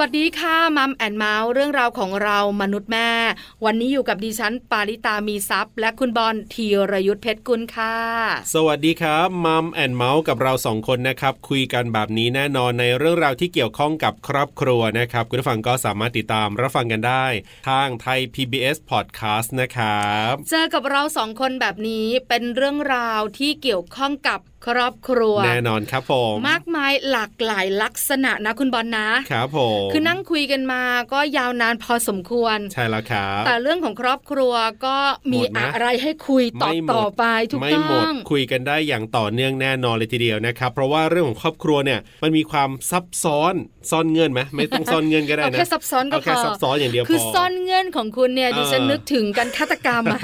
สวัสดีค่ะ Mom and Mouth เรื่องราวของเรามนุษย์แม่ วันนี้อยู่กับดิฉันปาริตามีซัพ์และคุณบอลธีรยุทธเพชรกุลค่ะ สวัสดีครับ Mom and Mouth กับเราสองคนนะครับ คุยกันแบบนี้แน่นอนในเรื่องราวที่เกี่ยวข้องกับครอบครัวนะครับ คุณผู้ฟังก็สามารถติดตามรับฟังกันได้ ทางไทย PBS Podcast นะครับ เจอกับเราสองคนแบบนี้เป็นเรื่องราวที่เกี่ยวข้องกับครอบครัว แน่นอนครับผมมากมายหลากหลายลักษณะนะคุณบอลนะครับผมคือนั่งคุยกันมาก็ยาวนานพอสมควร ใช่แล้วครับแต่เรื่องของครอบครัวก็มีอะไรให้คุยต่อต่อไปทุกต้องไม่หมดคุยกันได้อย่างต่อเนื่องแน่นอนเลยทีเดียวนะครับ เพราะว่าเรื่องของครอบครัวเนี่ยมันมีความซับซ้อนซ่อนเงินไหมไม่ต้องซ่อนเงินก็ได้นะแค่ซับซ้อนก็พอแค่ซับซ้อนอย่างเดียวคือซ่อนเงินของคุณเนี่ยดิฉันนึกถึงการฆาตกรรมอะ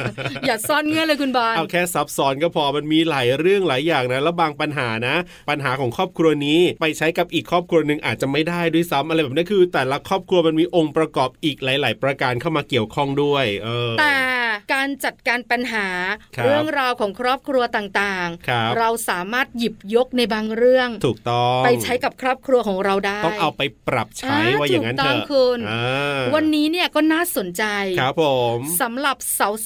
อย่าซ่อนเงินเลยคุณบอลเอาแค่ซับซ้อนก็พอมันมีหลายเรื่องหลายอย่างนะแล้วบางปัญหานะ ปัญหาของครอบครัวนี้ไปใช้กับอีกครอบครัวหนึ่งอาจจะไม่ได้ด้วยซ้ำอะไรแบบนี้คือ แต่ละครอบครัวมันมีองค์ประกอบอีกหลาย ๆ ประการเข้ามาเกี่ยวข้องด้วยเออแต่การจัดการปัญหารเรื่องราวของครอบครัวต่างๆรเราสามารถหยิบยกในบางเรื่องถูกต้องไปใช้กับครอบครัวของเราได้ ต้องเอาไปปรับใช้ว่าอย่างนั้นเถอะคุณวันนี้เนี่ยก็น่าสนใจครับผมสำหรับ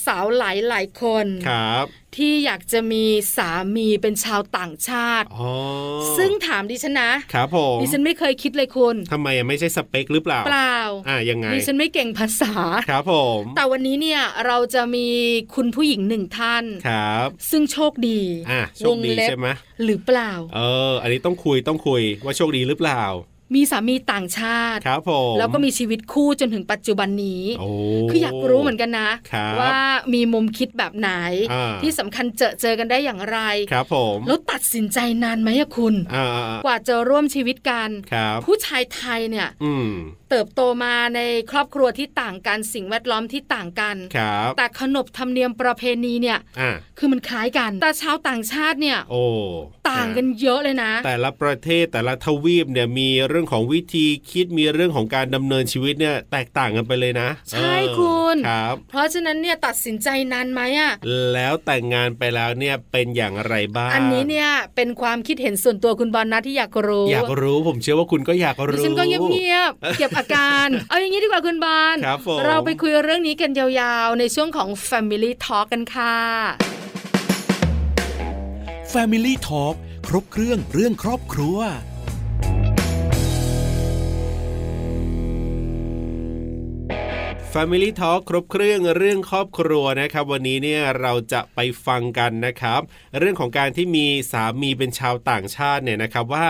สาวๆหลายๆคนครับที่อยากจะมีสามีเป็นชาวต่างชาติ ซึ่งถามดิฉันนะครับผมดิฉันไม่เคยคิดเลยคุณทำไมไม่ใช่สเปคหรือเปล่า เปล่า อ่ายังไง ดิฉันไม่เก่งภาษา ครับผม แต่วันนี้เนี่ยเราจะมีคุณผู้หญิงหนึ่งท่าน ครับ ซึ่งโชคดี อ่าโชคดีใช่ไหมหรือเปล่า เออ อันนี้ต้องคุยต้องคุยว่าโชคดีหรือเปล่า มีสามีต่างชาติครับผมแล้วก็มีชีวิตคู่จนถึงปัจจุบันนี้ คืออยากรู้เหมือนกันนะ ว่ามีมุมคิดแบบไหน ที่สำคัญเจอเจอกันได้อย่างไรครับผมแล้วตัดสินใจนานไหมคุณกว่าจะร่วมชีวิตกัน ผู้ชายไทยเนี่ย เติบโตมาในครอบครัวที่ต่างกันสิ่งแวดล้อมที่ต่างกัน แต่ขนบธรรมเนียมประเพณีเนี่ยคือมันคล้ายกัน แต่ชาวต่างชาติเนี่ยโอ้ต่างกันเยอะเลยนะ แต่ละประเทศแต่ละทวีปเนี่ยมีเรื่องของวิธีคิดมีเรื่องของการดำเนินชีวิตเนี่ยแตกต่างกันไปเลยนะ ใช่คุณครับเพราะฉะนั้นเนี่ยตัดสินใจนานไหมอะแล้วแต่งงานไปแล้วเนี่ยเป็นอย่างไรบ้าง อันนี้เนี่ยเป็นความคิดเห็นส่วนตัวคุณบอลนะที่อยากรู้ อยากรู้ผมเชื่อว่าคุณก็อยากรู้ดิฉันก็เงียบๆเก็บอาการเอาอย่างนี้ดีกว่าคุณบอลเราไปคุยเรื่องนี้กันยาวๆ ในช่วงของ Family Talk กันค่ะ Family Talk ครบเครื่องเรื่องครอบครัว Family Talk ครบเครื่องเรื่องครอบครัวนะครับ วันนี้เนี่ยเราจะไปฟังกันนะครับ เรื่องของการที่มีสามีเป็นชาวต่างชาติเนี่ยนะครับว่า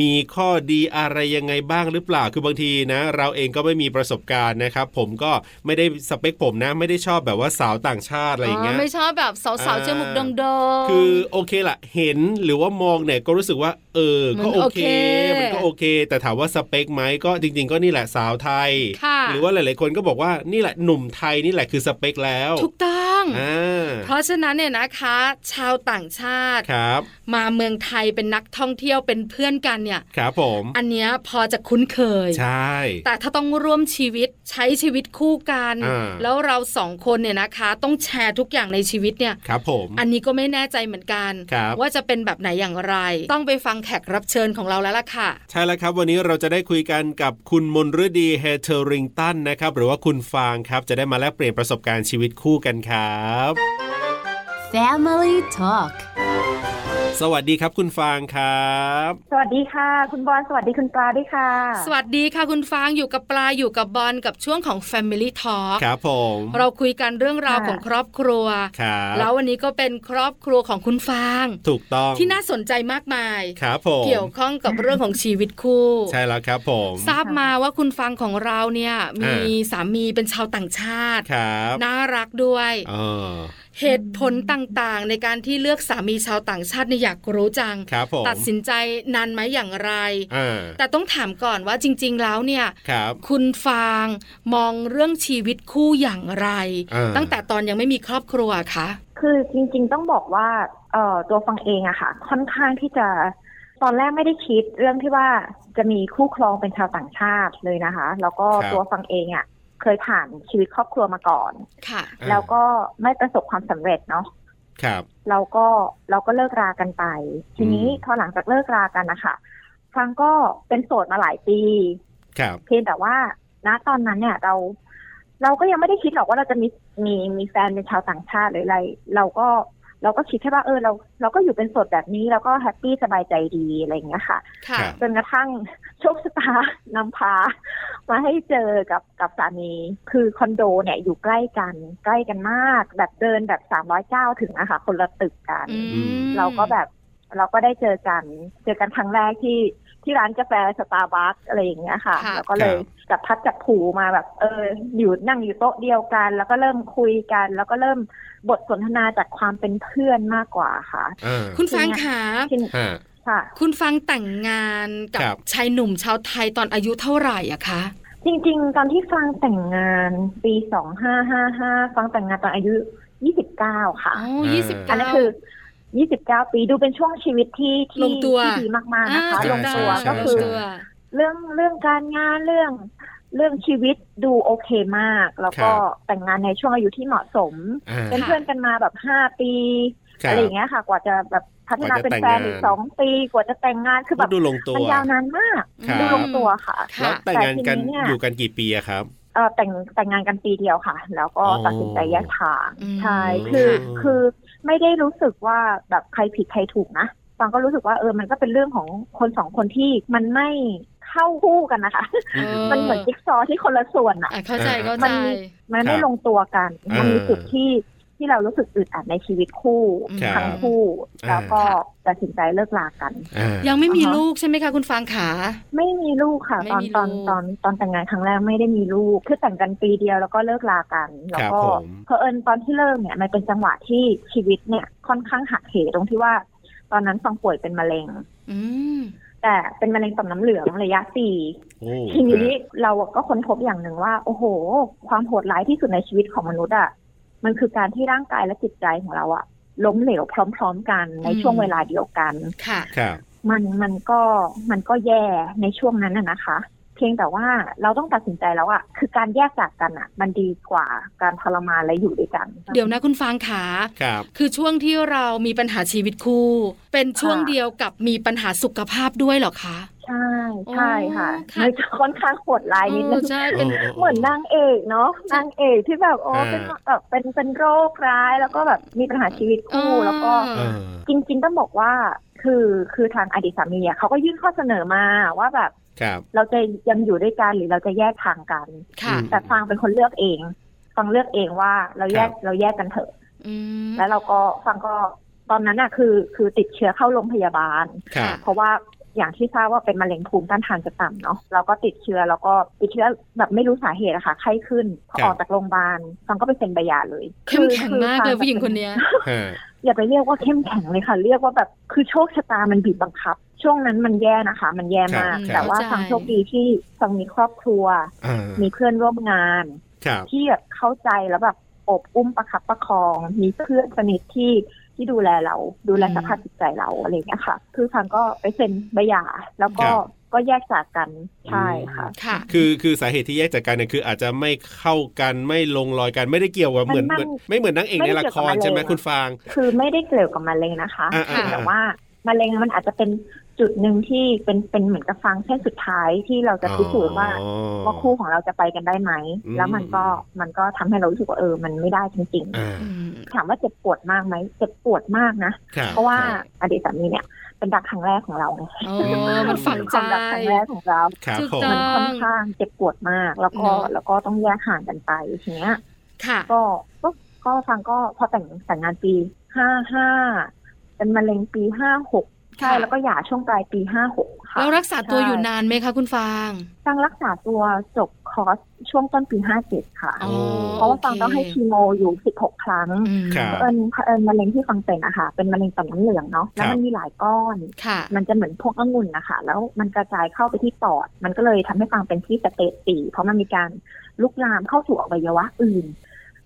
มีข้อดีอะไรยังไงบ้างหรือเปล่าคือบางทีนะ เราเองก็ไม่มีประสบการณ์นะครับ ผมก็ไม่ได้สเปคผมนะ ไม่ได้ชอบแบบว่าสาวต่างชาติอะไรอย่างเงี้ยไม่ชอบแบบสาวๆจมูกดงๆคือโอเคละเห็นหรือว่ามองเนี่ยก็รู้สึกว่าเออก็โอเคมันก็โอเค แต่ถามว่าสเปคไหมก็จริง ๆ ก็นี่แหละสาวไทย หรือว่าหลายๆคนก็บอกว่านี่แหละหนุ่มไทยนี่แหละคือสเปคแล้ว ถูกต้องอเพราะฉะนั้นเนี่ยนะคะ ชาวต่างชาติครับมาเมืองไทยเป็นนักท่องเที่ยวเป็นเพื่อนกันเนี่ยครับผมอันเนี้ยพอจะคุ้นเคยใช่ แต่ถ้าต้องร่วมชีวิตใช้ชีวิตคู่กัน แล้วเราสองคนเนี่ยนะคะ ต้องแชร์ทุกอย่างในชีวิตเนี่ยครับผมอันนี้ก็ไม่แน่ใจเหมือนกัน ว่าจะเป็นแบบไหนอย่างไร ต้องไปฟังแขกรับเชิญของเราแล้วล่ะค่ะ ใช่แล้วครับ วันนี้เราจะได้คุยกันกับคุณมนฤดีเฮเทอริงตันนะครับหรือว่าคุณฟังครับ จะได้มาแลกเปลี่ยนประสบการณ์ชีวิตคู่กันครับ Family Talk สวัสดีครับคุณฟางครับ สวัสดีค่ะ คุณบอลสวัสดีคุณปลาด้วยค่ะ สวัสดีค่ะคุณฟางอยู่กับปลาอยู่กับบอลกับช่วงของ Family Talk ครับผมเราคุยกันเรื่องราวของครอบครัวครับแล้ววันนี้ก็เป็นครอบครัวของคุณฟาง ถูกต้องที่น่าสนใจมากมายครับผมเกี่ยวข้องกับเรื่องของชีวิตคู่ ใช่แล้วครับผมทราบมาว่าคุณฟางของเราเนี่ยมีสามีเป็นชาวต่างชาติครับน่ารักด้วย เหตุผลต่างๆ ในการที่เลือกสามีชาวต่างชาติในอยากรู้จัง ตัดสินใจนานไหมอย่างไร แต่ต้องถามก่อนว่าจริง ๆ แล้วเนี่ยคคุณฟางมองเรื่องชีวิตคู่อย่างไร ตั้งแต่ตอนยังไม่มีครอบครัวคะคือจริง ๆ ต้องบอกว่าเอ่อตัวฟังเองอะค่ะ ค่อนข้างที่จะตอนแรกไม่ได้คิดเรื่องที่ว่าจะมีคู่ครองเป็นชาวต่างชาติเลยนะคะ แล้วก็ตัวฟังเองอะ เคยผ่านชีวิตครอบครัวมาก่อน ค่ะ แล้วก็ไม่ประสบความสำเร็จเนาะครับ เราก็เราก็เลิกรากันไป ทีนี้พอหลังจากเลิกรากันนะคะฟังก็เป็นโสดมาหลายปี ครับ เพียงแต่ว่าณตอนนั้นเนี่ยเรา เราก็ยังไม่ได้คิดหรอกว่าเราจะมีมีมีแฟนเป็นชาวต่างชาติหรืออะไร เราก็ เราก็คิดแค่ว่าเออเราเราก็อยู่เป็นโสดแบบนี้แล้วก็แฮปปี้สบายใจดีอะไรอย่างเงี้ยค่ะค่ะจนกระทั่งโชคชะตานำพา มาให้เจอกับกับสามี คือคอนโดเนี่ยอยู่ใกล้กัน ใกล้กันมาก แบบเดินแบบสามร้อยก้าวถึงอะค่ะ คนละตึกกันอืมเราก็แบบเราก็ได้เจอกัน เจอกันครั้งแรกที่ ที่ร้านกาแฟสตาร์บัคอะไรอย่างเงี้ยค่ะ ค่ะ แล้วก็เลยจับพลัดจับผลูมาแบบ เออ อยู่นั่งอยู่โต๊ะเดียวกัน แล้วก็เริ่มคุยกัน แล้วก็เริ่มบทสนทนาจากความเป็นเพื่อนมากกว่าค่ะอ่าคุณฟังขาที่ฮะ ค่ะ คุณฟังแต่งงานกับครับ ชายหนุ่มชาวไทยตอนอายุเท่าไหร่อะคะ จริง ๆ ตอนที่ฟังแต่งงานปีสองห้าห้าห้าฟังแต่งงานตอนอายุยี่สิบเก้าค่ะ อ๋อยี่สิบอัเก้านนั้นคือ ยี่สิบเก้าปีดูเป็นช่วงชีวิตที่ที่ลงตัวที่ดีมากๆนะคะอ่าลงตัวใช่ก็ใช่ คือใช่เรื่องเรื่องการงานเรื่อง เรื่องชีวิตดูโอเคมาก แล้วก็แต่งงานในช่วงอายุที่เหมาะสม อ่า เป็นเพื่อนกันมาแบบห้าปีคบอะไรอย่างเงี้ยค่ะ กว่าจะแบบพัฒนากว่าจะเป็นแต่งแฟนงาน อีกสองปีกว่าจะแต่งงานคือแบบดูลงตัว มันยาวนานมากครับ ดูลงตัวค่ะแล้วค่ะแต่งงานกันแต่ทีนี้เนี่ย อยู่กันกี่ปีอะครับ เออแต่งแต่งงานกันปีเดียวค่ะ แล้วก็อ๋อตัดสินใจแยกทางอืม ใช่คือค่ะคือ ไม่ได้รู้สึกว่าแบบใครผิดใครถูกนะฟังก็รู้สึกว่าเออมันก็เป็นเรื่องของคนสองคนที่มันไม่เข้าคู่กันนะคะเออมันเหมือนจิ๊กซอว์ที่คนละส่วนอะอะเข้าใจอ่าเข้ามัใจนมันไม่ครับลงตัวกันเออมันมีจุดที่ ที่เรารู้สึกอึดอัดในชีวิตคู่ครับทั้งคู่ แล้วก็ค่ะตัดสินใจเลิกลากันอ่ายังไม่มีอ่าฮะลูกใช่ไหมคะคุณฟางขาไม่มีลูกค่ะไม่ตอนมีตอนลูกตอนตอนแต่งงานครั้งแรกไม่ได้มีลูกคือแต่งกันปีเดียวแล้วก็เลิกลากัน แล้วก็ครับผมเพอเอิญตอนที่เลิกเนี่ยมันเป็นจังหวะที่ชีวิตเนี่ยค่อนข้างหักเหตรงที่ว่า ตอนนั้นฟังป่วยเป็นมะเร็ง อืมแต่เป็นมะเร็งต่อมน้ำเหลืองระยะสี่โอ้ทีนี้เราก็ค้นพบอย่างหนึ่งว่า โอ้โห ความโหดร้ายที่สุดในชีวิตของมนุษย์อะ มันคือการที่ร่างกายและจิตใจของเราอะล้มเหลวพร้อม ๆ กันในอืมช่วงเวลาเดียวกัน ค่ะครับมันมันก็มันก็แย่ในช่วงนั้นน่ะนะคะ เพียงแต่ว่าเราต้องตัดสินใจแล้วอะคือการแยกจากกันอะมันดีกว่าการทรมานและอยู่ด้วยกัน เดี๋ยวนะคุณฟางขาครับคือช่วงที่เรามีปัญหาชีวิตคู่ เป็นช่วงเดียวกับมีปัญหาสุขภาพด้วยเหรอคะใช่ใช่ค่ะอ๋อค่ะมันจะค่อนข้างโหดร้ายนิดนึเองอใช่เป็นโอ้เหมือนนางเอกเนาะนางเอกที่แบบโอ้อ่าเป็นแบบเป็นเป็นโรคร้ายแล้วก็แบบมีปัญหาชีวิตคู่แล้วก็เออจริงๆต้องบอกว่าคือคือทางอดีตสามีอะเขาก็ยื่นข้อเสนอมาว่าแบบครับ เราจะยังอยู่ด้วยกันหรือเราจะแยกทางกันค่ะอืมแต่ฟังเป็นคนเลือกเองฟังเลือกเองว่าเราแยกครับเราแยกกันเถอะอืมแล้วเราก็ฟังก็ตอนนั้นอะคือ คือติดเชื้อเข้าโรงพยาบาลครับเพราะว่าอย่างที่ทราบว่าเป็นมะเร็งภูมิต้านทานจะต่ำเนาะเราก็ติดเชื้อแล้วก็ติดเชื้อแบบไม่รู้สาเหตุอะค่ะไข้ขึ้นพอครับออกจากโรงพยาบาลฟังก็ไปเซ็นใบหย่าเลยเข้มแข็งมากเลยฟัผู้หญิงคนเนี้ยฮะอย่าไปเรียกว่าเข้มแข็งเลยค่ะ เรียกว่าแบบคือโชคชะตามันบีบบังคับ ช่วงนั้นมันแย่นะคะ มันแย่มาก ครับ แต่ว่าเข้าใจฟังโชคดีที่ฟังมีครอบครัว อ่ามีเพื่อนร่วมงาน ครับ ที่แบบเข้าใจแล้วแบบอบอุ้มประคับประคอง มีเพื่อนสนิทที่ที่ดูแลเรา ดูแลสภาพจิตใจเราอะไรอย่างเงี้ยค่ะ คือฟังก็ไปเซ็นใบหย่าแล้วก็ครับ ก็แยกจากกันใช่ค่ะ ค่ะ คือคือสาเหตุที่แยกจากกันเนี่ยคืออาจจะไม่เข้ากันไม่ลงรอยกันไม่ได้เกี่ยวกับเหมือนมันเหมือนไม่เหมือนนางเอกไม่ในได้ละเกี่ยวคกับรใช่ไหมมะเร็งคุณฟาง คือไม่ได้เกี่ยวกับมะเร็งนะคะอ่าๆๆเพียงแต่ว่ามะเร็งมันอาจจะเป็น จุดหนึ่งที่เป็นเป็นเหมือนกับฟังเส้นสุดท้ายที่เราจะพิสูจน์ว่าอ๋อว่าคู่ของเราจะไปกันได้ไหมอืมแล้วมันก็มันก็ทำให้เรารู้สึกว่าเออ มันไม่ได้จริงอ่าอืมๆถามว่าเจ็บปวดมากไหมเจ็บปวดมากนะครับเพราะว่าครับอดีตสามีเนี่ย เป็นดักครั้งแรกของเราไงโอ้มันฝังเป็นคใจวามรักครั้งแรกของเราครับถูกผมต้มันค่อนข้างเจ็บปวดมาก แล้วก็เนอะแล้วก็ต้องแยกห่างกันไปทีเนี้ยค่ะก็ก็ก็ฟังก็พอแต่งแต่งงานปีห้าห้าเป็นมะเร็งปีห้าหก ใช่ค่ะแล้วก็หย่าช่วงปลายปีห้าหกค่ะแล้วรักษาตัวใช่อยู่นานไหมคะคุณฟางฟังรักษาตัวจบคอร์สช่วงต้นปีห้าเจ็ดค่ะอ๋อเพราะว่าฟังโอเคต้องให้คีโมอยู่สิบหกครั้งอืมครับเอิญเอิญมะเร็งที่ฟังเป็นอะค่ะ เป็นมะเร็งต่อมน้ำเหลืองเนาะแล้วมันมีหลายก้อนค่ะมันจะเหมือนพวกองุ่นนะคะแล้วมันกระจายเข้าไปที่ปอด มันก็เลยทำให้ฟังเป็นที่สเตจสี่เพราะมันมีการลุกลามเข้าสู่อวัยวะอื่น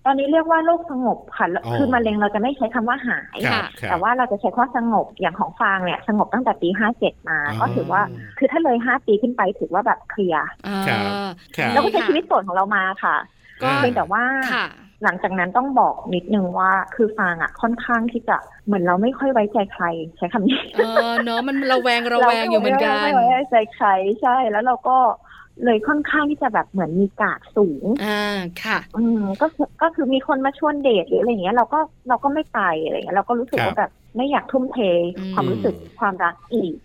ตอนนี้เรียกว่าโรคสงบค่ะแล้วอ๋อคือมะเร็งเราจะไม่ใช้คำว่าหายครับครับแต่ว่าเราจะใช้คำว่าสงบ อย่างของฟางเนี่ยสงบตั้งแต่ปีห้าเจ็ดมาอ๋อก็ถือว่า คือถ้าเลยห้าปีขึ้นไปถือว่าแบบเคลียร์อ่าครับครับแล้วก็ใช้ชีวิตโสดของเรามาค่ะก็เพียงแต่ว่าค่ะหลังจากนั้นต้องบอกนิดนึงว่าคือฟางอะค่อนข้างที่จะเหมือนเราไม่ค่อยไว้ใจใครใช้คำนี้ เออเนาะมันระแวงระแวงอยู่เหมือนกันไม่ไว้ใจใครใช่แล้วเราก็ เลยค่อนข้างที่จะแบบเหมือนมีกาดสูง อ่า ค่ะ อืมก็ก็คือมีคนมาชวนเดทหรืออะไรเงี้ย เราก็เราก็ไม่ไปอะไรเงี้ย เราก็รู้สึกว่าแบบไม่อยากทุ่มเทความรู้สึกความรักอีก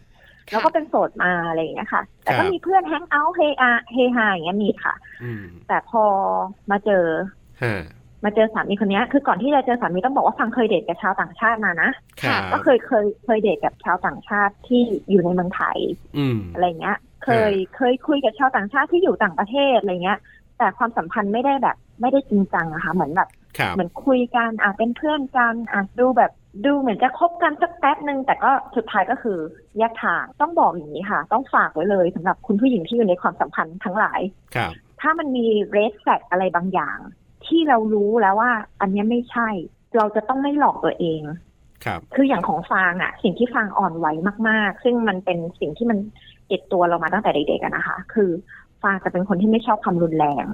แล้วก็เป็นโสดมาอะไรอย่างเงี้ยค่ะ แต่ก็มีเพื่อนแฮงเอาท์เฮอาเฮฮาอย่างเงี้ยมีค่ะ แต่พอมาเจอมาเจอสามีคนนี้คือก่อนที่จะเจอสามีต้องบอกว่าฟังเคยเดทกับชาวต่างชาติมานะก็เคยเคยเคยเดทกับชาวต่างชาติที่อยู่ในเมืองไทยอะไรเงี้ย เคยเคยคุยกับชาวต่างชาติที่อยู่ต่างประเทศอะไรเงี้ย แต่ความสัมพันธ์ไม่ได้แบบ ไม่ได้จริงจังอะค่ะ เหมือนแบบ เหมือนคุยกันอะเป็นเพื่อนกันอะดูแบบดูเหมือนจะคบกันสักแป๊บหนึ่งแต่ก็สุดท้ายก็คือแยกทางต้องบอกอย่างนี้ค่ะ ต้องฝากไว้เลยสำหรับคุณผู้หญิงที่อยู่ในความสัมพันธ์ทั้งหลายครับ ถ้ามันมีเรสแฟกอะไรบางอย่าง ที่เรารู้แล้วว่า อันนี้ไม่ใช่ เราจะต้องไม่หลอกตัวเองครับ คืออย่างของฟางอะสิ่งที่ฟางอ่อนไหวมาก ๆ ซึ่งมันเป็นสิ่งที่มัน ติดตัวเรามาตั้งแต่เด็กๆนะคะ คือฟางจะเป็นคนที่ไม่ชอบความรุนแรง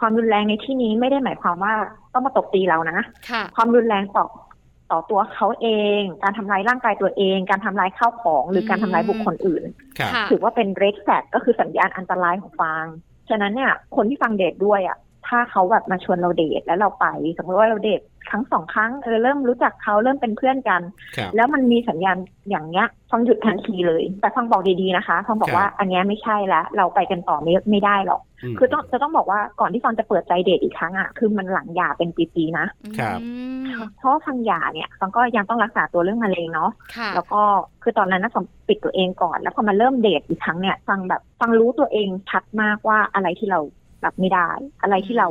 ความรุนแรงในที่นี้ไม่ได้หมายความว่าต้องมาตบตีเรานะความรุนแรงต่อต่อตัวเขาเอง การทำลายร่างกายตัวเอง การทำลายข้าวของ หรือการทำลายบุคคลอื่น ถือว่าเป็นเรดแฟกก็คือสัญญาณอันตรายของฟาง ฉะนั้นเนี่ย คนที่ฟังเดทด้วยอะ ถ้าเขาแบบมาชวนเราเดทแล้วเราไป สมมติว่าเราเดทครั้งสองครั้งเออเริ่มรู้จักเขาเริ่มเป็นเพื่อนกัน แล้วมันมีสัญญาณอย่างเงี้ยฟังหยุดทันทีเลย แต่ฟังบอกดีๆนะคะฟังบอกว่าอันนี้ไม่ใช่แล้วเราไปกันต่อไม่ไม่ได้หรอก คือต้องจะต้องบอกว่าก่อนที่ฟังจะเปิดใจเดทอีกครั้งอะคือมันหลังหย่าเป็นปีๆนะครับเพราะฟังหย่าเนี่ยฟังก็ยังต้องรักษาตัวเรื่องมะเร็งเนาะแล้วก็คือตอนนั้นนะฟังปิดตัวเองก่อน แล้วพอมาเริ่มเดทอีกครั้งเนี่ยฟังแบบฟังรู้ตัวเองชัดมากว่าอะไรที่เรา รับไม่ได้ อะไรที่เรา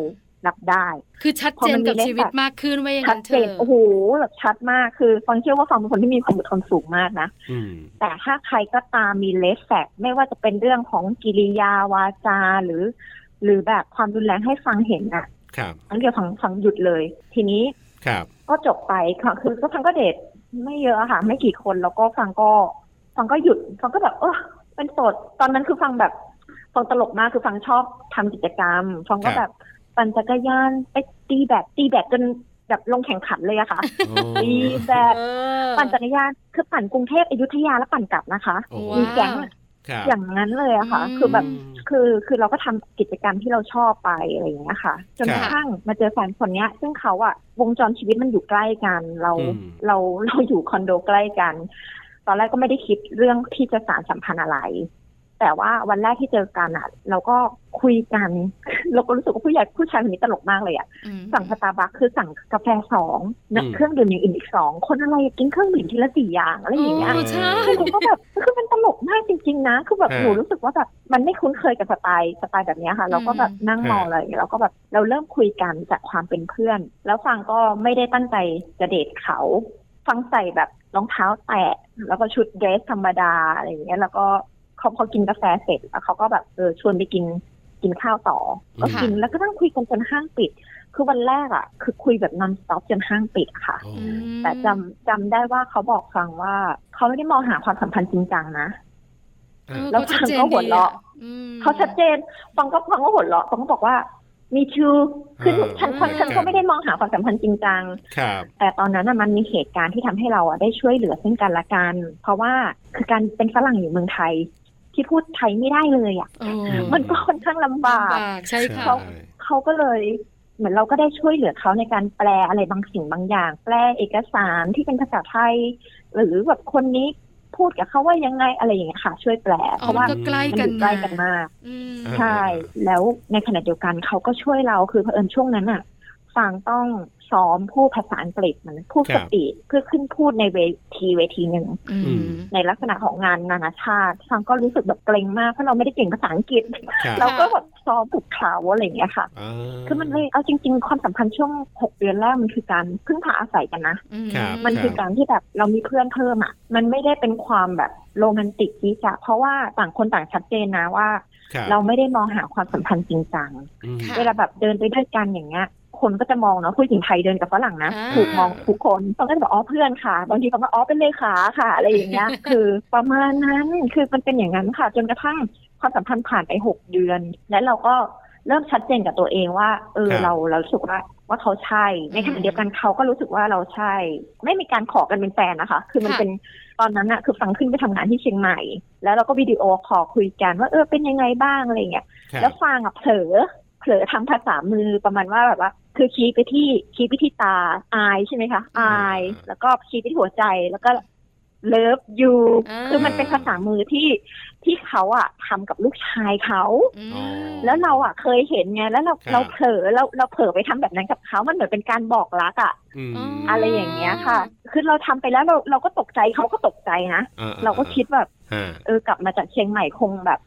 รับได้ คือชัดเจนกับชีวิตมากขึ้นว่าอย่างนั้นเธอโอ้โหแบบชัดมากคือฟังเชื่อว่าฟังเป็นคนที่มีความอดทนสูงมากนะแต่ถ้าใครก็ตามมีเลสแฟกไม่ว่าจะเป็นเรื่องของกิริยาวาจาหรือ หรือแบบความรุนแรงให้ฟังเห็นอะอันเดียวฟังฟังหยุดเลย ทีนี้ครับ ก็จบไปค่ะคือก็ฟังก็เดทไม่เยอะค่ะ ไม่กี่คนแล้วก็ฟังก็ ฟังก็หยุด ฟังก็แบบเออเป็นโสดตอนนั้นคือฟังแบบ ฟังตลกมากคือฟังชอบทำกิจกรรมฟังก็แบบปั่นจักรยานไปตีแบบตีแบบจนแบบลงแข่งขันเลยอะค่ะตีแบบปั่นจักรยานคือปั่นกรุงเทพอยุธยาแล้วปั่นกลับนะคะมีแก๊งอย่างนั้นเลยอะค่ะ คือแบบคือคือเราก็ทำกิจกรรมที่เราชอบไปอะไรอย่างเงี้ยค่ะ จนกระทั่งมาเจอแฟนคนเนี้ย ซึ่งเขาอะวงจรชีวิตมันอยู่ใกล้กัน เราเราเราอยู่คอนโดใกล้กัน ตอนแรกก็ไม่ได้คิดเรื่องที่จะสานสัมพันธ์อะไร แต่ว่าวันแรกที่เจอกันอะ เราก็คุยกัน เราก็รู้สึกว่าผู้ใหญ่ผู้ชายคนนี้ตลกมากเลยอะ สั่งสตาร์บัคคือสั่งกาแฟสองเครื่องดื่มอย่างอื่นอีกสองคนอะไรกินเครื่องดื่มทีละสี่อย่างอะไรอย่างเงี้ยคือก็แบบคือมันตลกมากจริง ๆ นะ คือแบบหนูรู้สึกว่าแบบมันไม่คุ้นเคยกับสไตล์สไตล์แบบนี้ค่ะ เราก็แบบนั่งมองเลยเราก็แบบเราเริ่มคุยกันจากความเป็นเพื่อน แล้วฟังก็ไม่ได้ตั้งใจจะเดทเขาฟังใส่แบบรองเท้าแตะแล้วก็ชุดเดรสธรรมดาอะไรอย่างเงี้ยแล้วก็ เขาพอกินกาแฟเสร็จแล้วเขาก็แบบเออชวนไปกินกินข้าวต่อก็กินแล้วก็นั่งคุยกันจนห้างปิด คือวันแรกอะ คือคุยแบบนอนสต็อปจนห้างปิดค่ะ แต่จำจำได้ว่าเขาบอกฟังว่า เขาไม่ได้มองหาความสัมพันธ์จริงจังนะแล้วฟังก็หัวเราะเขาชัดเจน ฟังก็ฟังก็หัวเราะฟังก็บอกว่ามีชูคือฉันฉันก็ไม่ได้มองหาความสัมพันธ์จริงจังแต่ตอนนั้นมันมีเหตุการณ์ที่ทำให้เราอะได้ช่วยเหลือซึ่งกันและกัน เพราะว่าคือการเป็นฝรั่งอยู่เมืองไทย ที่พูดไทยไม่ได้เลยอะมันก็ค่อนข้างลำบากใช่ค่ะเขาเขาก็เลยเหมือนเราก็ได้ช่วยเหลือเขาในการแปลอะไรบางสิ่งบางอย่าง แปลเอกสารที่เป็นภาษาไทย หรือแบบคนนี้พูดกับเขาว่ายังไงอะไรอย่างเงี้ยค่ะ ช่วยแปลเพราะว่ามันอยู่ใกล้กันมากใช่ แล้วในขณะเดียวกันเขาก็ช่วยเราคือเผอิญช่วงนั้นอะฟังต้อง ซ้อมพูดภาษาอังกฤษมันพูดสปีดเพื่อขึ้นพูดในเวทีเวทีหนึ่งในลักษณะของงานนานาชาติฟังก็รู้สึกแบบเกรงมากเพราะเราไม่ได้เก่งภาษาอังกฤษ เราก็แบบซ้อมผูกข่าวอะไรอย่างเงี้ยค่ะ คือมันเลยเอาจริง ๆ ความสัมพันธ์ช่วงหกเดือนแรกมันคือการพึ่งพาอาศัยกันนะมันคือการที่แบบเรามีเพื่อนเพิ่มอะมันไม่ได้เป็นความแบบโรแมนติกที่จะเพราะว่าต่างคนต่างชัดเจนนะว่าเราไม่ได้มองหาความสัมพันธ์จริงจัง เวลาแบบเดินไปด้วยกันอย่างเงี้ย คนก็จะมองเนาะผู้หญิงไทยเดินกับฝรั่งนะถูกมองทุกคนเขาก็จะบอกอ๋อเพื่อนค่ะ บางทีเขาก็อ๋อเป็นเลขาค่ะ อะไรอย่างเงี้ย คือประมาณนั้นคือมันเป็นอย่างนั้นค่ะ จนกระทั่งความสัมพันธ์ผ่านไปหกเดือน และเราก็เริ่มชัดเจนกับตัวเองว่า เออเราเราสุกว่าว่าเขาใช่ ในขณะเดียวกันเขาก็รู้สึกว่าเราใช่ ไม่มีการขอกันเป็นแฟนนะคะ คือมันเป็นตอนนั้นอะคือฟางขึ้นไปทำงานที่เชียงใหม่ แล้วเราก็ video call คุยกันว่าเออเป็นยังไงบ้างอะไรเงี้ยแล้วฟางอะเผลอเผลอทำภาษามือประมาณว่าแบบว่า คือชี้ไปที่ชี้ไปที่ตา eye ใช่ไหมคะ eye แล้วก็ชี้ไปที่หัวใจแล้วก็ love you คือมันเป็นภาษามือที่ที่เขาอะทำกับลูกชายเขาแล้วเราอะเคยเห็นไงแล้วเราเราเผลอเราเราเผลอไปทำแบบนั้นกับเขามันเหมือนเป็นการบอกรักอะอะไรอย่างเงี้ยค่ะ คือเราทำไปแล้วเราเราก็ตกใจเขาก็ตกใจนะเราก็คิดแบบเออกลับมาจากเชียงใหม่คงแบบ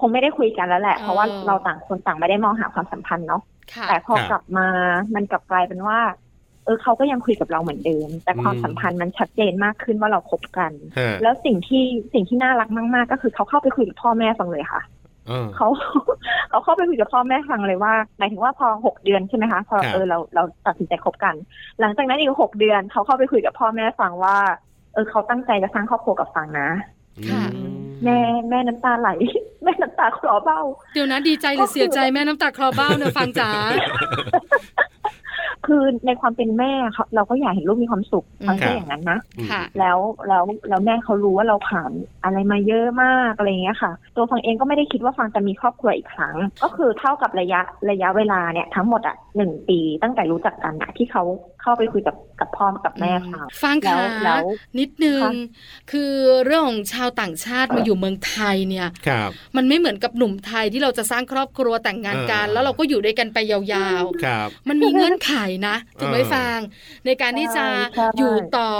คงไม่ได้คุยกันแล้วแหละ เพราะว่าเราต่างคนต่างไม่ได้มองหาความสัมพันธ์เนาะ แต่พอกลับมามันกลับกลายเป็นว่า เออเขาก็ยังคุยกับเราเหมือนเดิม แต่ความสัมพันธ์มันชัดเจนมากขึ้นว่าเราคบกัน แล้วสิ่งที่สิ่งที่น่ารักมาก ๆ ก็คือเขาเข้าไปคุยกับพ่อแม่ฟังเลยค่ะเขาเขาเข้าไปคุยกับพ่อแม่ฟังเลยว่าหมายถึงว่าพอหกเดือนใช่ไหมคะพอเออเราเราตัดสินใจคบกัน หลังจากนั้นอีกหกเดือนเขาเข้าไปคุยกับพ่อแม่ฟังว่า เออเขาตั้งใจจะสร้างครอบครัวกับฟังนะ แม่แม่น้ำตาไหล แม่น้ำตาคลอเบ้า เดี๋ยวนะดีใจหรือเสียใจแม่น้ำตาคลอเบ้าเนอะฟังจ๋า คือในความเป็นแม่เราก็อยากเห็นลูกมีความสุขฟังแค่อย่างนั้นนะแล้วแล้วแล้วแม่เขารู้ว่าเราผ่านอะไรมาเยอะมากอะไรเงี้ยค่ะ ตัวฟังเองก็ไม่ได้คิดว่าฟังจะมีครอบครัวอีกครั้ง ก็คือเท่ากับระยะระยะเวลาเนี่ยทั้งหมดอะหนึ่งปีตั้งแต่รู้จักกันอะที่เขาเข้าไปคุยกับกับพ่อกับแม่เขาฟางค่ะแล้วนิดนึงคือเรื่องของชาวต่างชาติมาอยู่เมืองไทยเนี่ยมันไม่เหมือนกับหนุ่มไทยที่เราจะสร้างครอบครัวแต่งงานกัน แล้วเราก็อยู่ด้วยกันไปยาวๆมันมีเงื่อนไขนะถูกไหมฟางในการที่จะอยู่ต่อ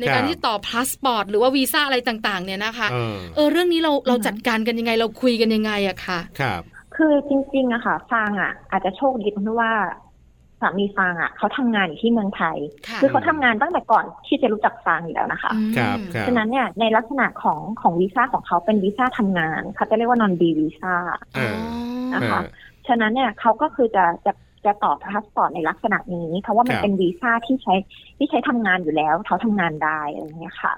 ในการที่ต่อพาสปอร์ตหรือว่าวีซ่าอะไรต่างๆ เนี่ยนะคะเออเรื่องนี้เราเราจัดการกันยังไงเราคุยกันยังไงอะค่ะครับคือจริงๆอะค่ะ ฟางอะอาจจะโชคดีตรงที่ว่าสามีฟางอะเขาทำงานอยู่ที่เมืองไทย คือเขาทำงานตั้งแต่ก่อนที่จะรู้จักฟางอยู่แล้วนะคะครับฉะนั้นเนี่ยในลักษณะของของวีซ่าของเขาเป็นวีซ่าทำงานเขาจะเรียกว่า Non-B visa นะคะ ฉะนั้นเนี่ยเขาก็คือจะจะ จะต่อพาสปอร์ตในลักษณะนี้ เพราะว่ามันเป็นวีซ่าที่ใช้ที่ใช้ทำงานอยู่แล้วเขาทำงานได้อะไรเงี้ยค่ะ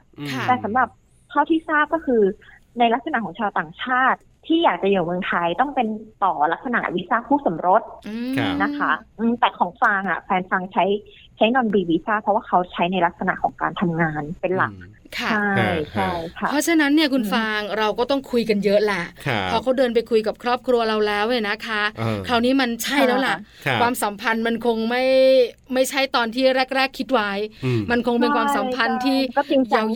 แต่สำหรับเท่าที่ทราบก็คือในลักษณะของชาวต่างชาติที่อยากจะอยู่เมืองไทยต้องเป็นต่อลักษณะวีซ่าคู่สมรสนะคะแต่ของฟางอะแฟนฟางใช้ใช้นอนบีวีซ่าเพราะว่าเขาใช้ในลักษณะของการทำงานเป็นหลัก ค่ะ ใช่ใช่ค่ะเพราะฉะนั้นเนี่ยคุณฟางเราก็ต้องคุยกันเยอะแหละพอเขาเดินไปคุยกับครอบครัวเราแล้วเนี่ยนะคะ คราวนี้มันใช่แล้วล่ะ ความสัมพันธ์มันคงไม่ไม่ใช่ตอนที่แรก ๆ คิดไว้ มันคงเป็นความสัมพันธ์ที่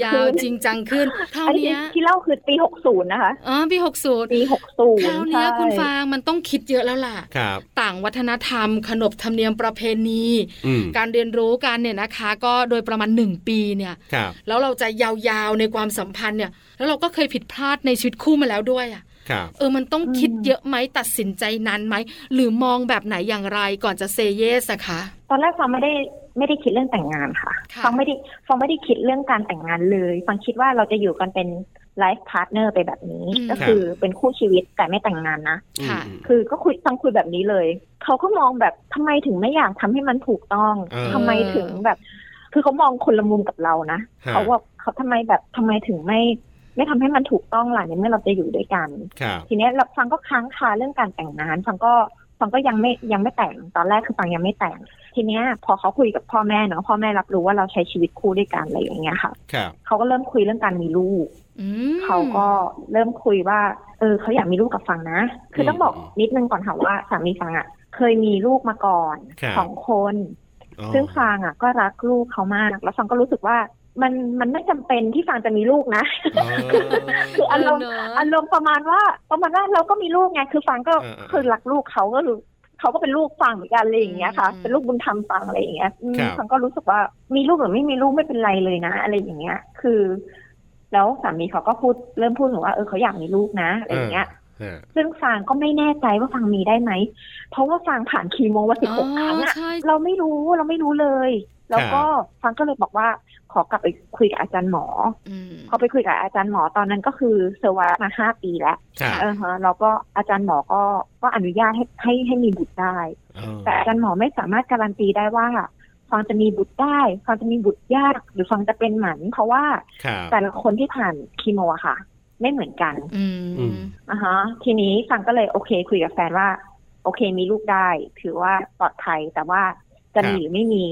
ยาวๆจริงจังขึ้นคราวนี้ที่เล่าคือปีหกศูนย์นะคะอ๋อปีหกศูนย์ปีหกศูนย์คราวนี้คุณฟางมันต้องคิดเยอะแล้วล่ะต่างวัฒนธรรม ขนบธรรมเนียมประเพณี การเรียนรู้กันเนี่ยนะคะ ก็โดยประมาณหนึ่งปีเนี่ยแล้วเราจะยาวๆ ในความความสัมพันธ์เนี่ย แล้วเราก็เคยผิดพลาดในชีวิตคู่มาแล้วด้วยอะเออมันต้องคิดเยอะไหมตัดสินใจนานไหม หรือมองแบบไหนอย่างไรก่อนจะ say ye s อะคะตอนแรกฟางไม่ได้ไม่ได้คิดเรื่องแต่งงานค่ะฟางไม่ได้ฟางไม่ได้คิดเรื่องการแต่งงานเลยฟางคิดว่าเราจะอยู่กันเป็น life partner ไปแบบนี้ ก็คือเป็นคู่ชีวิตแต่ไม่แต่งงานนะคือก็คุยฟางคุยแบบนี้เลย เขาก็มองแบบทำไมถึงไม่อยากทำให้มันถูกต้องทำไมถึงแบบ คือเขามองคนละมุมกับเรานะเขาว่าเขาทำไมแบบทำไมถึงไม่ ไม่ทำให้มันถูกต้องล่ะในเมื่อเราจะอยู่ด้วยกัน ทีนี้เราฟังก็ค้างคาเรื่องการแต่งงานฟังก็ฟังก็ยังไม่ยังไม่แต่งตอนแรกคือฟังยังไม่แต่ง ทีเนี้ย พอเขาคุยกับพ่อแม่เนาะพ่อแม่รับรู้ว่าเราใช้ชีวิตคู่ด้วยกันอะไรอย่างเงี้ยค่ะเขาก็เริ่มคุยเรื่องการมีลูกเขาก็เริ่มคุยว่า เออเขาอยากมีลูกกับฟังนะ คือต้องบอกนิดนึงก่อนค่ะว่าสามีฟังอะ เคยมีลูกมาก่อนสองคน ซึ่งฟังอะ ก็รักลูกเขามาก แล้วฟังก็รู้สึกว่ามันมันไม่จำเป็นที่ฟางจะมีลูกนะคืออารมณ์อารมณ์ประมาณว่าประมาณว่าเราก็มีลูกไงคือฟางก็คือรักลูกเขาก็รู้เขาก็เป็นลูกฟังเหมือนกันอะไรอย่างเงี้ยค่ะ เป็นลูกบุญธรรมฟังอะไรอย่างเงี้ยฟังก็รู้สึกว่ามีลูกหรือไม่มีลูกไม่เป็นไรเลยนะ อะไรอย่างเงี้ย คือ แล้วสามีเขาก็พูดเริ่มพูดถึงว่าเออเขาอยากมีลูกนะอะไรอย่างเงี้ย ซึ่งฟางก็ไม่แน่ใจว่าฟางมีได้ไหม เพราะว่าฟางผ่านคีโมว่าสิบหกครั้งอะเราไม่รู้เราไม่รู้เลย แล้วก็ฟังก็เลยบอกว่าขอกลับไปคุยกับอาจารย์หมอพอไปคุยกับอาจารย์หมอตอนนั้นก็คือเซอร์วามาห้าปีแล้วเออฮะเราก็อาจารย์หมอก็ก็อนุญาตให้ให้ให้มีบุตรได้ แต่อาจารย์หมอไม่สามารถการันตีได้ว่าฟังจะมีบุตรได้ฟังจะมีบุตรยากหรือฟังจะเป็นหมัน เพราะว่าแต่ละคนที่ผ่านคีโมอะค่ะ ไม่เหมือนกันอ่าฮะ ทีนี้ฟังก็เลยโอเค คุยกับแฟนว่า โอเคมีลูกได้ ถือว่าปลอดภัยแต่ว่าจะมีหรือไม่มี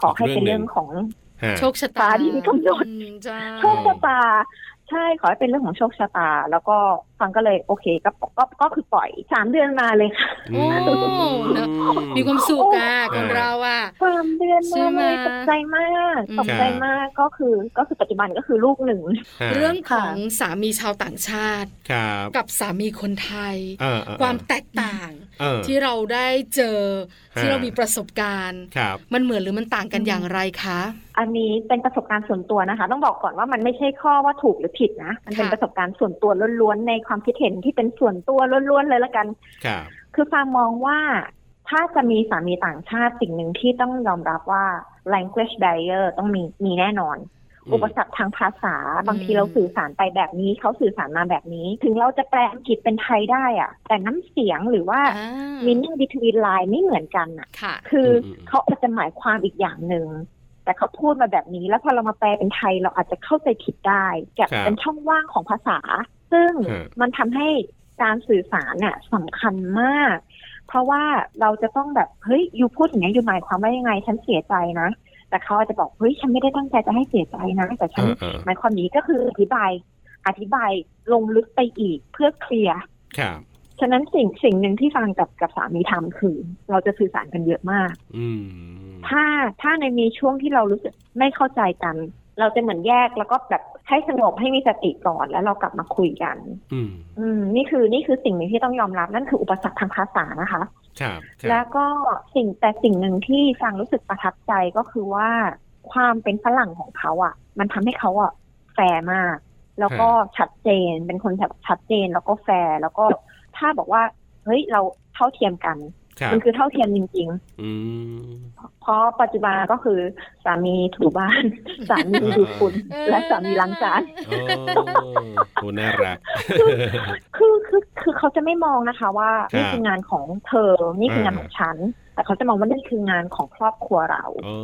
ขอให้เป็นเรื่องของโชคชะตาฟ้าที่กำหนดจ้าโชคชะตา ใช่ขอให้เป็นเรื่องของโชคชะตา แล้วก็ฟังก็เลยโอเคก็ก็ก็คือปล่อยสามเดือนมาเลยค่ะโอ้เนอะมีความสุขอะคนเราอะสาม เดือนใช่มาไหมเลยตกใจมากอืมตกใจมากก็คือก็คือปัจจุบันก็คือลูกหนึ่ง เรื่องขค่ะองสามีชาวต่างชาติครับกับสามีคนไทยเออเออความแตกต่างเออที่เราได้เจอฮะที่เรามีประสบการณ์ครับมันเหมือนหรือมันต่างกันอย่างไรคะ อันนี้เป็นประสบการณ์ส่วนตัวนะคะ ต้องบอกก่อนว่ามันไม่ใช่ข้อว่าถูกหรือผิดนะ มันเป็นค่ะประสบการณ์ส่วนตัวล้วนๆในความคิดเห็นที่เป็นส่วนตัวล้วนๆเลยละกันครับคือฟางมองว่า ถ้าจะมีสามีต่างชาติสิ่งหนึ่งที่ต้องยอมรับว่า language barrier ต้องมีมีแน่นอน อุปสรรคทางภาษาบางทีเราสื่อสารไปแบบนี้เขาสื่อสารมาแบบนี้ ถึงเราจะแปลอังกฤษเป็นไทยได้อะแต่น้ำเสียงหรือว่าอ่า meaning between line ไม่เหมือนกันอะค่ะคืออเขาอาจจะหมายความอีกอย่างหนึ่งแต่เขาพูดมาแบบนี้แล้วพอเรามาแปลเป็นไทยเราอาจจะเข้าใจผิดได้แกบครับเป็นช่องว่างของภาษา ซึ่งฮะมันทำให้การสื่อสารเนี่ยสำคัญมาก เพราะว่าเราจะต้องแบบเฮ้ยยูพูดอย่างนี้ยยูหมายความว่ายังไงฉันเสียใจนะแต่เขาอาจจะบอกเฮ้ยฉันไม่ได้ตั้งใจจะให้เสียใจนะแต่ฉันเออเออหมายความนี้ก็คืออธิบาย อธิบายลงลึกไปอีกเพื่อเคลียร์ครับฉะนั้นสิ่งสิ่งหนึ่งที่ฟังกับกับสามีทำคือ เราจะสื่อสารกันเยอะมากอืมถ้าถ้าในมีช่วงที่เรารู้สึกไม่เข้าใจกัน เราจะเหมือนแยกแล้วก็แบบให้สงบให้มีสติก่อนแล้วเรากลับมาคุยกัน อืม อืม นี่คือนี่คือสิ่งหนึ่งที่ต้องยอมรับนั่นคืออุปสรรคทางภาษานะคะครับครับแล้วก็สิ่งแต่สิ่งหนึ่งที่ฟังรู้สึกประทับใจก็คือว่าความเป็นฝรั่งของเขาอะ มันทำให้เขาอะแฟร์มาก แล้วก็ชัดเจนเป็นคนแบบชัดเจนแล้วก็แฟร์แล้วก็ถ้าบอกว่า เฮ้ยเราเท่าเทียมกันครับ มันคือเท่าเทียมจริงๆอืมเพราะปัจจุบันก็คือสามีถูบ้าน สามีดูดฝุ่นเออและสามีล้างจานโอ้โหน่ารักคือคือคือเขาจะไม่มองนะคะ ว่าครับนี่คืองานของเธอนี่คืองานอ่าของฉัน แต่เขาจะมองว่านี่คืองานของครอบครัวเราโอ้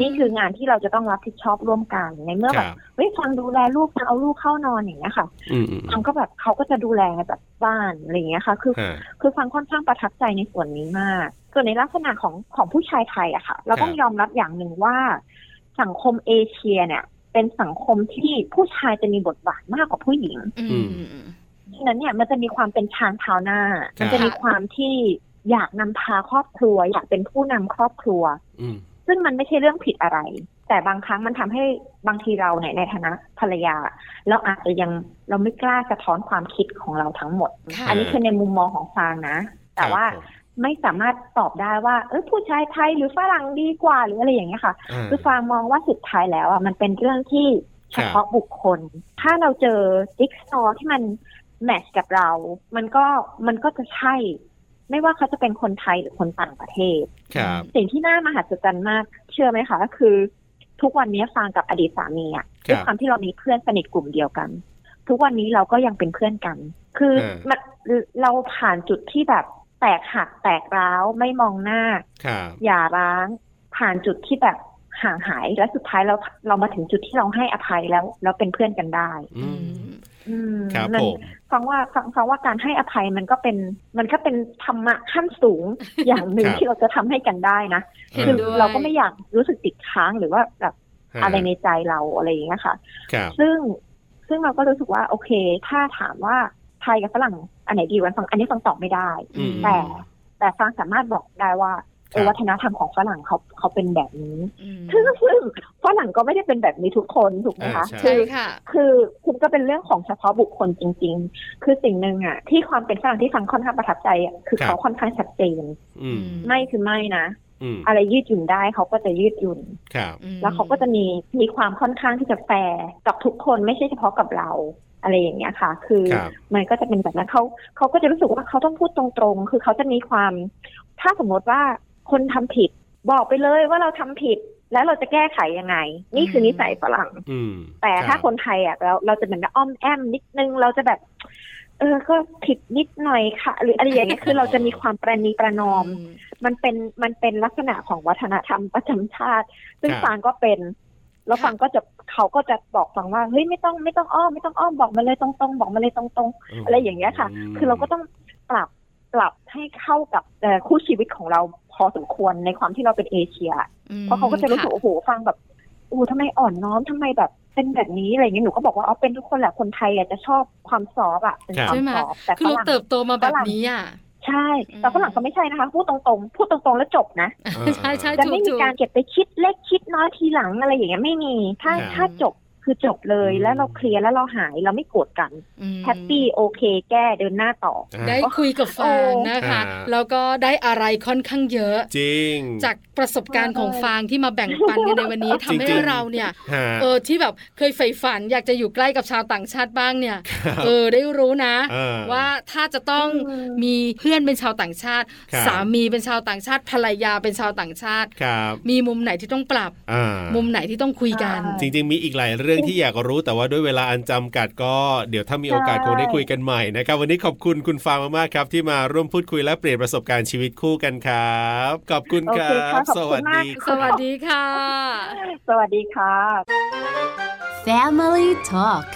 นี่คืองานที่เราจะต้องรับผิดชอบร่วมกัน ในเมื่อคแบรับบเฮ้ยฟังดูแลลูกฟังเอาลูกเข้านอนอย่างเงี้ยค่ะอืมอืมฟังก็แบบเขาก็จะดูแลแบบบ้านอะไรอย่างเงี้ยค่ะ คือฮะคือฟังค่อนข้างประทับใจในส่วนนี้มาก ส่วนในลักษณะของของผู้ชายไทยอะค่ะ เราต้องครับยอมรับอย่างหนึ่งว่าสังคมเอเชียเนี่ย เป็นสังคมที่ผู้ชายจะมีบทบาทมากกว่าผู้หญิงอืมฉะนั้นเนี่ยมันจะมีความเป็นชางเท้าหน้าครับมันจะมีความที่ อยากนำพาครอบครัว อยากเป็นผู้นำครอบครัวอืมซึ่งมันไม่ใช่เรื่องผิดอะไร แต่บางครั้งมันทำให้บางทีเราเนี่ยในฐานะภรรยา เราอาจจะยังเราไม่กล้าสะท้อนความคิดของเราทั้งหมดค่ะอันนี้คือในมุมมองของฟางนะ แต่ว่าครับผมไม่สามารถตอบได้ว่า เออผู้ชายไทยหรือฝรั่งดีกว่าหรืออะไรอย่างเงี้ยค่ะอ่าคือฟางมองว่าสุดท้ายแล้วอะมันเป็นเรื่องที่เฉพาะบุคคล ถ้าเราเจอจิ๊กซอว์ที่มันแมทช์กับเรา มันก็มันก็จะใช่ ไม่ว่าเขาจะเป็นคนไทยหรือคนต่างประเทศครับสิ่งที่น่ามหัศจรรย์มาก เชื่อไหมคะคือ ทุกวันนี้ฟางกับอดีตสามีอะครับด้วยความที่เรามีเพื่อนสนิทกลุ่มเดียวกัน ทุกวันนี้เราก็ยังเป็นเพื่อนกัน คือเออมันเราผ่านจุดที่แบบแตกหักแตกร้าวไม่มองหน้าครับอย่าร้าง ผ่านจุดที่แบบห่างหายและสุดท้ายเราเรามาถึงจุดที่เราให้อภัยแล้ว แล้วเป็นเพื่อนกันได้อือืมมอืม ครับนั่นผมฟังว่าฟังฟังว่าการให้อภัยมันก็เป็น มันก็เป็นธรรมะขั้นสูงอย่างหนึ่งครับที่เราจะทำให้กันได้นะเห็นคือด้วยเราก็ไม่อยากรู้สึกติดค้างหรือว่าแบบฮะอะไรในใจเราอะไรอย่างเงี้ยค่ะครับซึ่งซึ่งเราก็รู้สึกว่าโอเค ถ้าถามว่าไทยกับฝรั่งอันไหนดีกวันฟังอันนี้ฟังตอบไม่ได้อืมแต่แต่ฟังสามารถบอกได้ว่าเออครับ วัฒนธรรมของฝรั่งเขาเขาเป็นแบบนี้อืมซึ่งซึ่งฝรั่งก็ไม่ได้เป็นแบบนี้ทุกคนถูกไหมคะอ่าใช่ใช่ค่ะคือคุณก็เป็นเรื่องของเฉพาะบุคคลจริง ๆ คือสิ่งหนึ่งอะ ที่ความเป็นฝรั่งที่ฟังค่อนข้างประทับใจอะคือครับเขาค่อนข้างชัดเจนอืมไม่คือไม่นะอืมอะไรยืดหยุ่นได้เขาก็จะยืดหยุ่นครับแล้วเขาก็จะมีมีความค่อนข้างที่จะแฟร์กับทุกคนไม่ใช่เฉพาะกับเราอะไรอย่างเงี้ยค่ะ คือครับมันก็จะเป็นแบบนั้นเขาเขาก็จะรู้สึกว่าเขาต้องพูดตรงๆ คือเขาจะมีความ ถ้าสมมติว่า คนทำผิด บอกไปเลยว่าเราทำผิด แล้วเราจะแก้ไขยังไง นี่คือนิสัยฝรั่งอืมแต่ถ้ารับคนไทยอะเราเราจะเหมือนอ้อมแอมนิดนึงเราจะแบบ เออก็ผิดนิดหน่อยค่ะ หรืออะไรอย่างเงี้ยคือเราจะมีความประนีประนอม มันเป็นมันเป็นลักษณะของวัฒนธรรมประจำชาติ ซึ่งครับฟังก็เป็นแล้วฟังก็จะเขาก็จะบอกฟังว่าเฮ้ยไม่ต้องไม่ต้องอ้อมไม่ต้องอ้อมบอกมาเลยตรงๆบอกมาเลยตรงๆอะไรอย่างเงี้ยค่ะ คือเราก็ต้องปรับ ปรับให้เข้ากับคู่ชีวิตของเราพอสมควรในความที่เราเป็นเอเชีย เพราะเขาก็จะรู้สึกโอ้โหฟังแบบอู้ทำไมอ่อนน้อมทำไมแบบเป็นแบบนี้อะไรเงี้ยหนูก็บอกว่าเอาเป็นทุกคนแหละคนไทยอะจะชอบความซอฟอะเป็นความซอฟแต่คือเราเติบโตมาแบบนี้อะใช่ แต่ฝรั่งก็ไม่ใช่นะคะ พูดตรงๆ พูดตรงๆ แล้วจบนะ ใช่ใช่จะไม่มีการเก็บไปคิดเล็กคิดน้อยทีหลังอะไรอย่างเงี้ยไม่มี ถ้าถ้าจบ คือจบเลยแล้วเรา clear แล้วเราหายเราไม่โกรธกัน happy โอเค ก็เดินหน้าต่อ ได้คุยกับฟางนะคะแล้วก็ได้อะไรค่อนข้างเยอะ จริง จากประสบการณ์ของฟางที่มาแบ่งปันกันในวันนี้ทำให้เราเนี่ยเออที่แบบเคยใฝ่ฝันอยากจะอยู่ใกล้กับชาวต่างชาติบ้างเนี่ยเออได้รู้นะ ว่าถ้าจะต้องมีเพื่อนเป็นชาวต่างชาติ สามีเป็นชาวต่างชาติภรรยาเป็นชาวต่างชาติมีมุมไหนที่ต้องปรับมุมไหนที่ต้องคุยกัน จริง ๆ มีอีกหลายเรื่องที่อยากรู้แต่ว่าด้วยเวลาอันจำกัดก็เดี๋ยวถ้ามีโอกาสคงได้คุยกันใหม่นะครับวันนี้ขอบคุณคุณฟางมากๆครับ ที่มาร่วมพูดคุยและเปลี่ยนประสบการณ์ชีวิตคู่กันครับขอบคุณครับสวัสดีสวัสดีค่ะ สวัสดีค่ะ Family Talk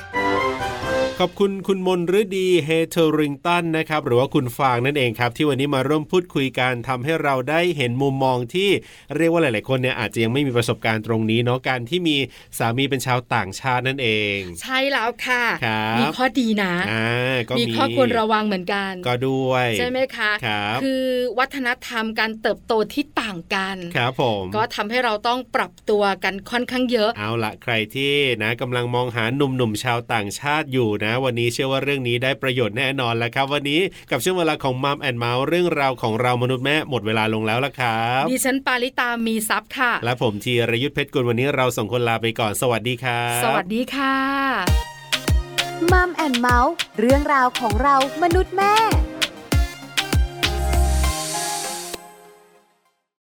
ขอบคุณคุณมนฤดีเฮเทอริงตันนะครับหรือว่าคุณฟางนั่นเองครับที่วันนี้มาร่วมพูดคุยกันทำให้เราได้เห็นมุมมองที่เรียกว่าหลาย ๆ คนเนี่ยอาจจะยังไม่มีประสบการณ์ตรงนี้เนาะการที่มีสามีเป็นชาวต่างชาตินั่นเอง ใช่แล้วค่ะมีข้อดีนะมีข้อควรระวังเหมือนกัน ก็ด้วยใช่ไหมคะคคือวัฒนธรรมการเติบโตที่ต่างกันครับผมก็ทำให้เราต้องปรับตัวกันค่อนข้างเยอะ เอาละใครที่นะกำลังมองหาหนุ่มๆชาวต่างชาติอยู่นะวันนี้เชื่อว่าเรื่องนี้ได้ประโยชน์แน่นอนแล้วครับ วันนี้กับช่วงเวลาของมัมแอนเมาส์เรื่องราวของเรามนุษย์แม่หมดเวลาลงแล้วละครับดิฉันปาริตามีซัพ์ค่ะ และผมทีรยุทธเพชรกุลวันนี้เราส่งคนลาไปก่อนสวัสดีครับสวัสดีค่ะมัมแอนเมาส์เรื่องราวของเรามนุษย์แม่